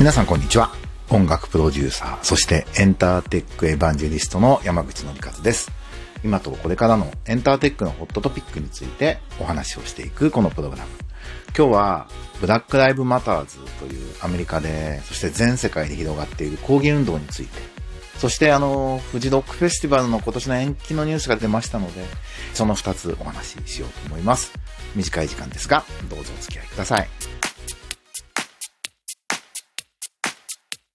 皆さんこんにちは。音楽プロデューサー、そしてエンターテックエヴァンジェリストの山口のりかずです。今とこれからのエンターテックのホットトピックについてお話をしていくこのプログラム。今日はブラックライブマターズというアメリカで、そして全世界で広がっている抗議運動について、そしてあの、フジロックフェスティバルの今年の延期のニュースが出ましたので、その2つお話ししようと思います。短い時間ですが、どうぞお付き合いください。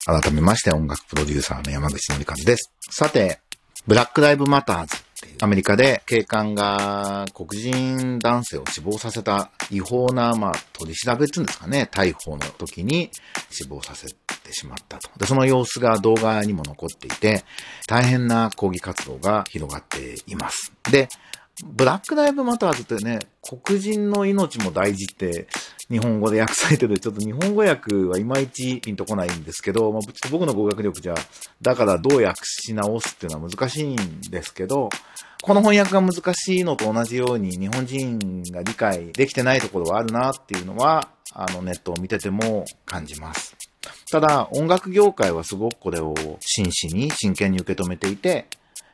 改めまして音楽プロデューサーの山口のりかずです。さて、ブラックライブマターズっていうアメリカで警官が黒人男性を死亡させた違法な、まあ、取り調べっていうんですかね、逮捕の時に死亡させてしまったと。で、その様子が動画にも残っていて、大変な抗議活動が広がっています。で、ブラックライブマターズってね、黒人の命も大事って日本語で訳されてる、ちょっと日本語訳はいまいちピンとこないんですけど、まあ、ちょっと僕の語学力じゃ、だからどう訳し直すっていうのは難しいんですけど、この翻訳が難しいのと同じように日本人が理解できてないところはあるなっていうのは、あのネットを見てても感じます。ただ、音楽業界はすごくこれを真摯に真剣に受け止めていて、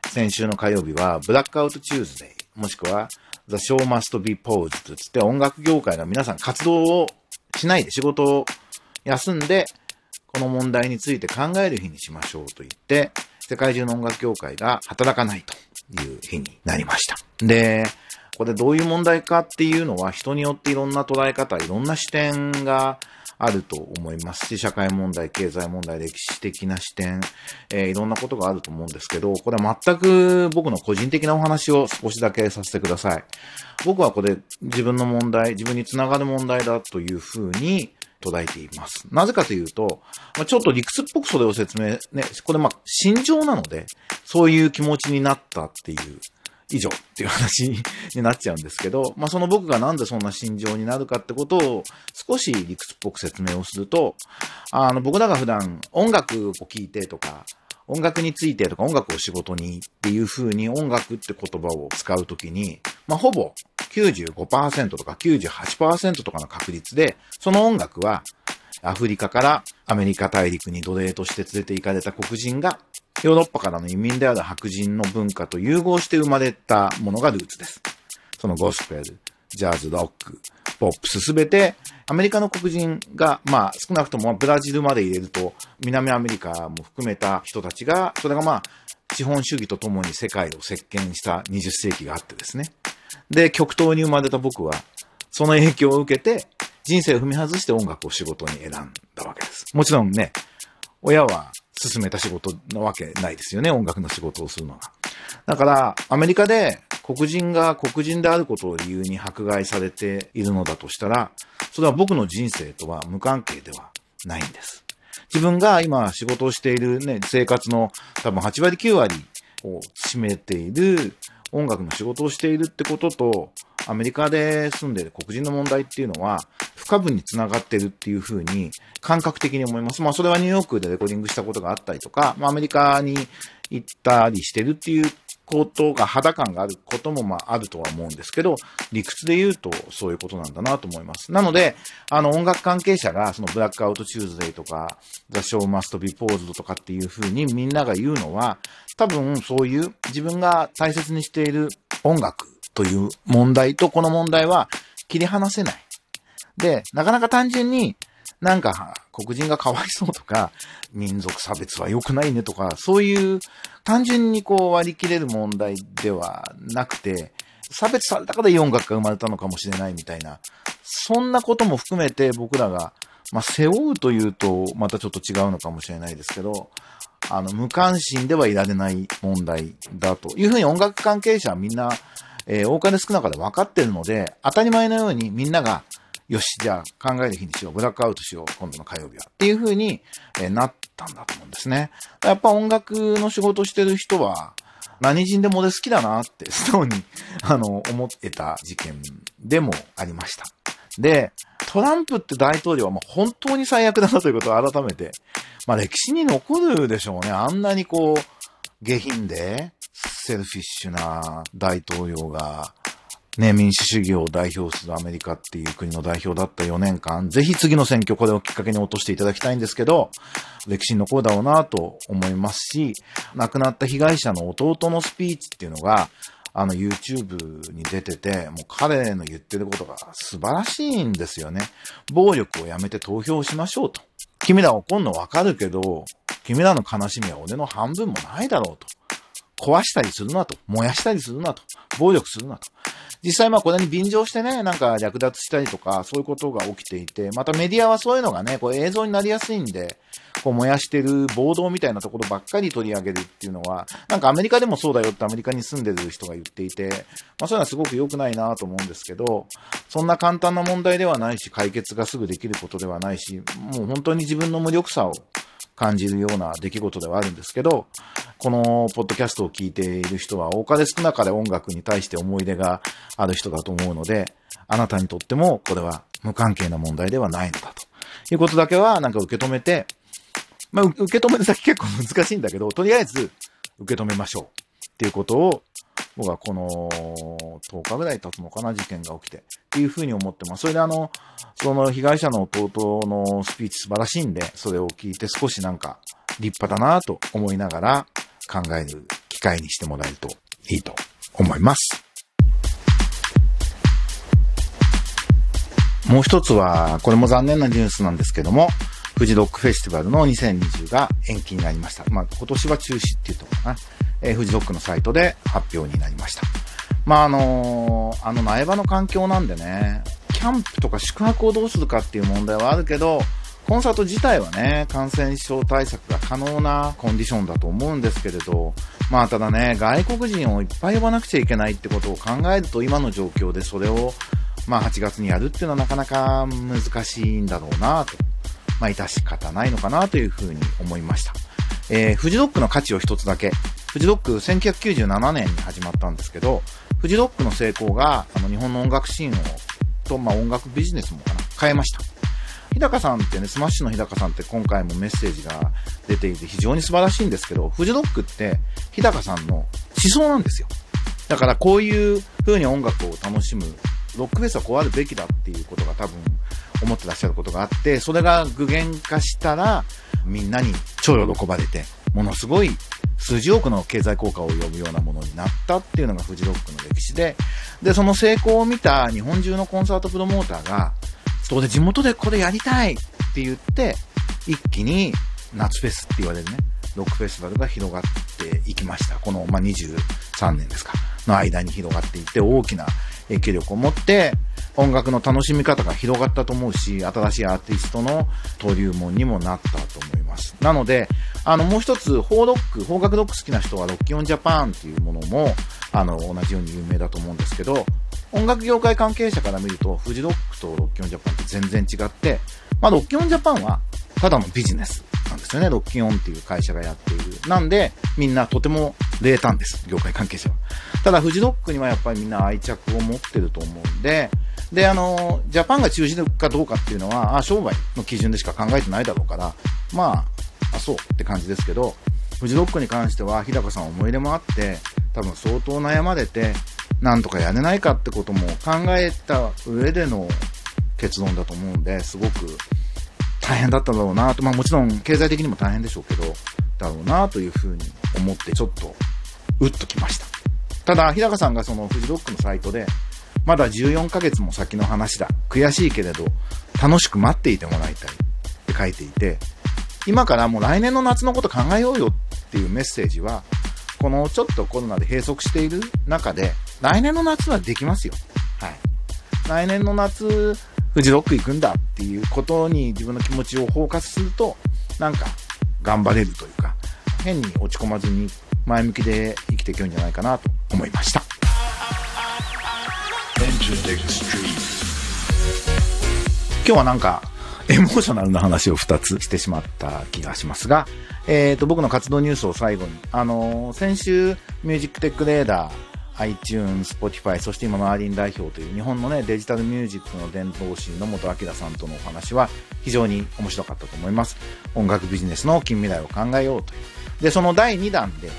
先週の火曜日はブラックアウトチューズデイ、もしくは The Show Must Be Paused とつって音楽業界の皆さん活動をしないで仕事を休んで、この問題について考える日にしましょうと言って、世界中の音楽業界が働かないという日になりました。で、これどういう問題かっていうのは人によっていろんな捉え方、いろんな視点があると思いますし、社会問題、経済問題、歴史的な視点、えーいろんなことがあると思うんですけど、これは全く僕の個人的なお話を少しだけさせてください。僕はこれ自分の問題、自分につながる問題だというふうに捉えています。なぜかというと、まあ、ちょっと理屈っぽくそれを説明、ね、これまあ心情なので、そういう気持ちになったっていう以上っていう話になっちゃうんですけど、まあその僕がなんでそんな心情になるかってことを少し理屈っぽく説明をすると、あの僕らが普段音楽を聴いてとか、音楽についてとか音楽を仕事にっていう風に音楽って言葉を使うときに、まあほぼ95%とか98%とかの確率で、その音楽はアフリカからアメリカ大陸に奴隷として連れて行かれた黒人がヨーロッパからの移民である白人の文化と融合して生まれたものがルーツです。そのゴスペル、ジャズ、ロック、ポップスすべてアメリカの黒人が、まあ少なくともブラジルまで入れると南アメリカも含めた人たちが、それがまあ資本主義とともに世界を席巻した20世紀があってですね。で、極東に生まれた僕は、その影響を受けて、人生を踏み外して音楽を仕事に選んだわけです。もちろんね、親は進めた仕事なわけないですよね、音楽の仕事をするのが。だから、アメリカで黒人が黒人であることを理由に迫害されているのだとしたら、それは僕の人生とは無関係ではないんです。自分が今仕事をしているね、生活の多分8割9割を占めている音楽の仕事をしているってことと、アメリカで住んでる黒人の問題っていうのは、不可分につながってるっていうふうに感覚的に思います。まあそれはニューヨークでレコーディングしたことがあったりとか、まあアメリカに行ったりしてるっていうことが肌感があることもまああるとは思うんですけど、理屈で言うとそういうことなんだなと思います。なので、あの音楽関係者がそのブラックアウトチューズデイとか、ザ・ショー・マスト・ビ・ポーズドとかっていうふうにみんなが言うのは、多分そういう自分が大切にしている音楽という問題とこの問題は切り離せない。で、なかなか単純になんか黒人がかわいそうとか、民族差別は良くないねとか、そういう単純にこう割り切れる問題ではなくて、差別されたからいい音楽が生まれたのかもしれないみたいな、そんなことも含めて僕らが、まあ、背負うというとまたちょっと違うのかもしれないですけど、あの、無関心ではいられない問題だというふうに音楽関係者はみんな、えー多かれ少なかれ分かってるので、当たり前のようにみんなが、よし、じゃあ考える日にしよう、ブラックアウトしよう、今度の火曜日は。っていう風に、えーなったんだと思うんですね。やっぱ音楽の仕事してる人は、何人でも俺好きだなって、素直に、あの、思ってた事件でもありました。で、トランプって大統領はもう本当に最悪だなということを改めて、まあ歴史に残るでしょうね。あんなにこう、下品で、セルフィッシュな大統領が、ね、民主主義を代表するアメリカっていう国の代表だった4年間、ぜひ次の選挙これをきっかけに落としていただきたいんですけど、歴史に残るだろうなと思いますし、亡くなった被害者の弟のスピーチっていうのが、あの YouTube に出てて、もう彼の言ってることが素晴らしいんですよね。暴力をやめて投票しましょうと。君ら怒んのわかるけど、君らの悲しみは俺の半分もないだろうと。壊したりするなと。燃やしたりするなと。暴力するなと。実際まあこれに便乗してね、なんか略奪したりとか、そういうことが起きていて、またメディアはそういうのがね、これ映像になりやすいんで、こう燃やしてる暴動みたいなところばっかり取り上げるっていうのは、なんかアメリカでもそうだよってアメリカに住んでる人が言っていて、まあそういうのはすごく良くないなと思うんですけど、そんな簡単な問題ではないし、解決がすぐできることではないし、もう本当に自分の無力さを感じるような出来事ではあるんですけど、このポッドキャストを聞いている人は多かれ少なかれ音楽に対して思い出がある人だと思うので、あなたにとってもこれは無関係な問題ではないのだということだけはなんか受け止めて、まあ、受け止める先結構難しいんだけど、とりあえず受け止めましょうっていうことを僕はこの10日ぐらい経つのかな、事件が起きて。っていうふうに思ってます。それであの、その被害者の弟のスピーチ素晴らしいんで、それを聞いて少しなんか立派だなと思いながら考える機会にしてもらえるといいと思います。もう一つは、これも残念なニュースなんですけども、富士ロックフェスティバルの2020が延期になりました。まあ、今年は中止っていうところかな。えー、富士ロックのサイトで発表になりました。まあ、あのー、あの苗場の環境なんでね、キャンプとか宿泊をどうするかっていう問題はあるけど、コンサート自体はね、感染症対策が可能なコンディションだと思うんですけれど、まあただね、外国人をいっぱい呼ばなくちゃいけないってことを考えると今の状況でそれを、まあ8月にやるっていうのはなかなか難しいんだろうなと、まあ致し方ないのかなというふうに思いました。えー、フジロックの価値を一つだけ。フジロック1997年に始まったんですけど、フジロックの成功が、あの日本の音楽シーンを、と、まあ音楽ビジネスもかな、変えました。日高さんってね、スマッシュの日高さんって今回もメッセージが出ていて非常に素晴らしいんですけど、フジロックって日高さんの思想なんですよ。だからこういう風に音楽を楽しむ、ロックフェスはこうあるべきだっていうことが多分思ってらっしゃることがあって、それが具現化したらみんなに超喜ばれて、ものすごい数十億の経済効果を呼ぶようなものになったっていうのがフジロックの歴史で、で、その成功を見た日本中のコンサートプロモーターが、そこで地元でこれやりたいって言って、一気に夏フェスって言われるね、ロックフェスティバルが広がっていきました。この、まあ、23年ですか、の間に広がっていって、大きな影響力を持って、音楽の楽しみ方が広がったと思うし、新しいアーティストの登竜門にもなったと思います。なので、あの、もう一つ、フォーロック、邦楽ロック好きな人はロッキオンジャパンっていうものも、あの、同じように有名だと思うんですけど、音楽業界関係者から見ると、フジロックとロッキオンジャパンって全然違って、まあ、ロッキオンジャパンは、ただのビジネスなんですよね。ロッキオンっていう会社がやっている。なんで、みんなとても冷淡です。業界関係者は。ただ、フジロックにはやっぱりみんな愛着を持ってると思うんで、で、あの、ジャパンが中止かどうかっていうのは、あ、商売の基準でしか考えてないだろうから、まあ、あ、そうって感じですけど、フジロックに関しては、日高さん思い入れもあって、多分相当悩まれて、なんとかやれないかってことも考えた上での結論だと思うんで、すごく大変だっただろうなと、まあもちろん経済的にも大変でしょうけど、だろうなというふうに思ってちょっと、うっときました。ただ、日高さんがそのフジロックのサイトで、まだ14ヶ月も先の話だ。悔しいけれど、楽しく待っていてもらいたいって書いていて、今からもう来年の夏のこと考えようよっていうメッセージは、このちょっとコロナで閉塞している中で、来年の夏はできますよ。はい。来年の夏、フジロック行くんだっていうことに自分の気持ちをフォーカスすると、なんか頑張れるというか、変に落ち込まずに前向きで生きていけるんじゃないかなと思いました。今日はなんかエモーショナルな話を2つしてしまった気がしますが、えっ、ー、と、僕の活動ニュースを最後に、あのー、先週、ミュージックテックレーダー、iTunes、Spotify、そして今のアーリン代表という日本のね、デジタルミュージックの伝道師の本明さんとのお話は非常に面白かったと思います。音楽ビジネスの近未来を考えようという。で、その第2弾で、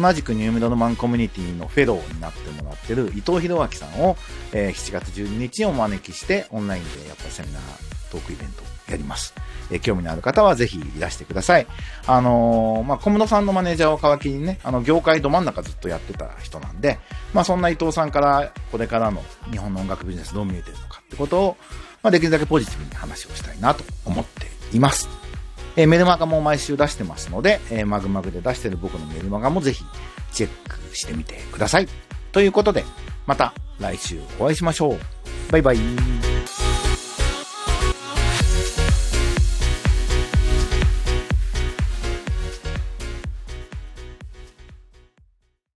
同じくニューメドのマンコミュニティのフェローになってもらってる伊藤博明さんを、えー、7月12日にお招きしてオンラインでやっぱセミナートークイベントやります。えー、興味のある方はぜひいらしてください。あのー、まあ、小室さんのマネージャーを皮切りにね、あの、業界ど真ん中ずっとやってた人なんで、まあ、そんな伊藤さんからこれからの日本の音楽ビジネスどう見えてるのかってことを、まあ、できるだけポジティブに話をしたいなと思っています。えー、メルマガも毎週出してますので、えー、マグマグで出してる僕のメルマガもぜひチェックしてみてください。ということで、また来週お会いしましょう。バイバイ。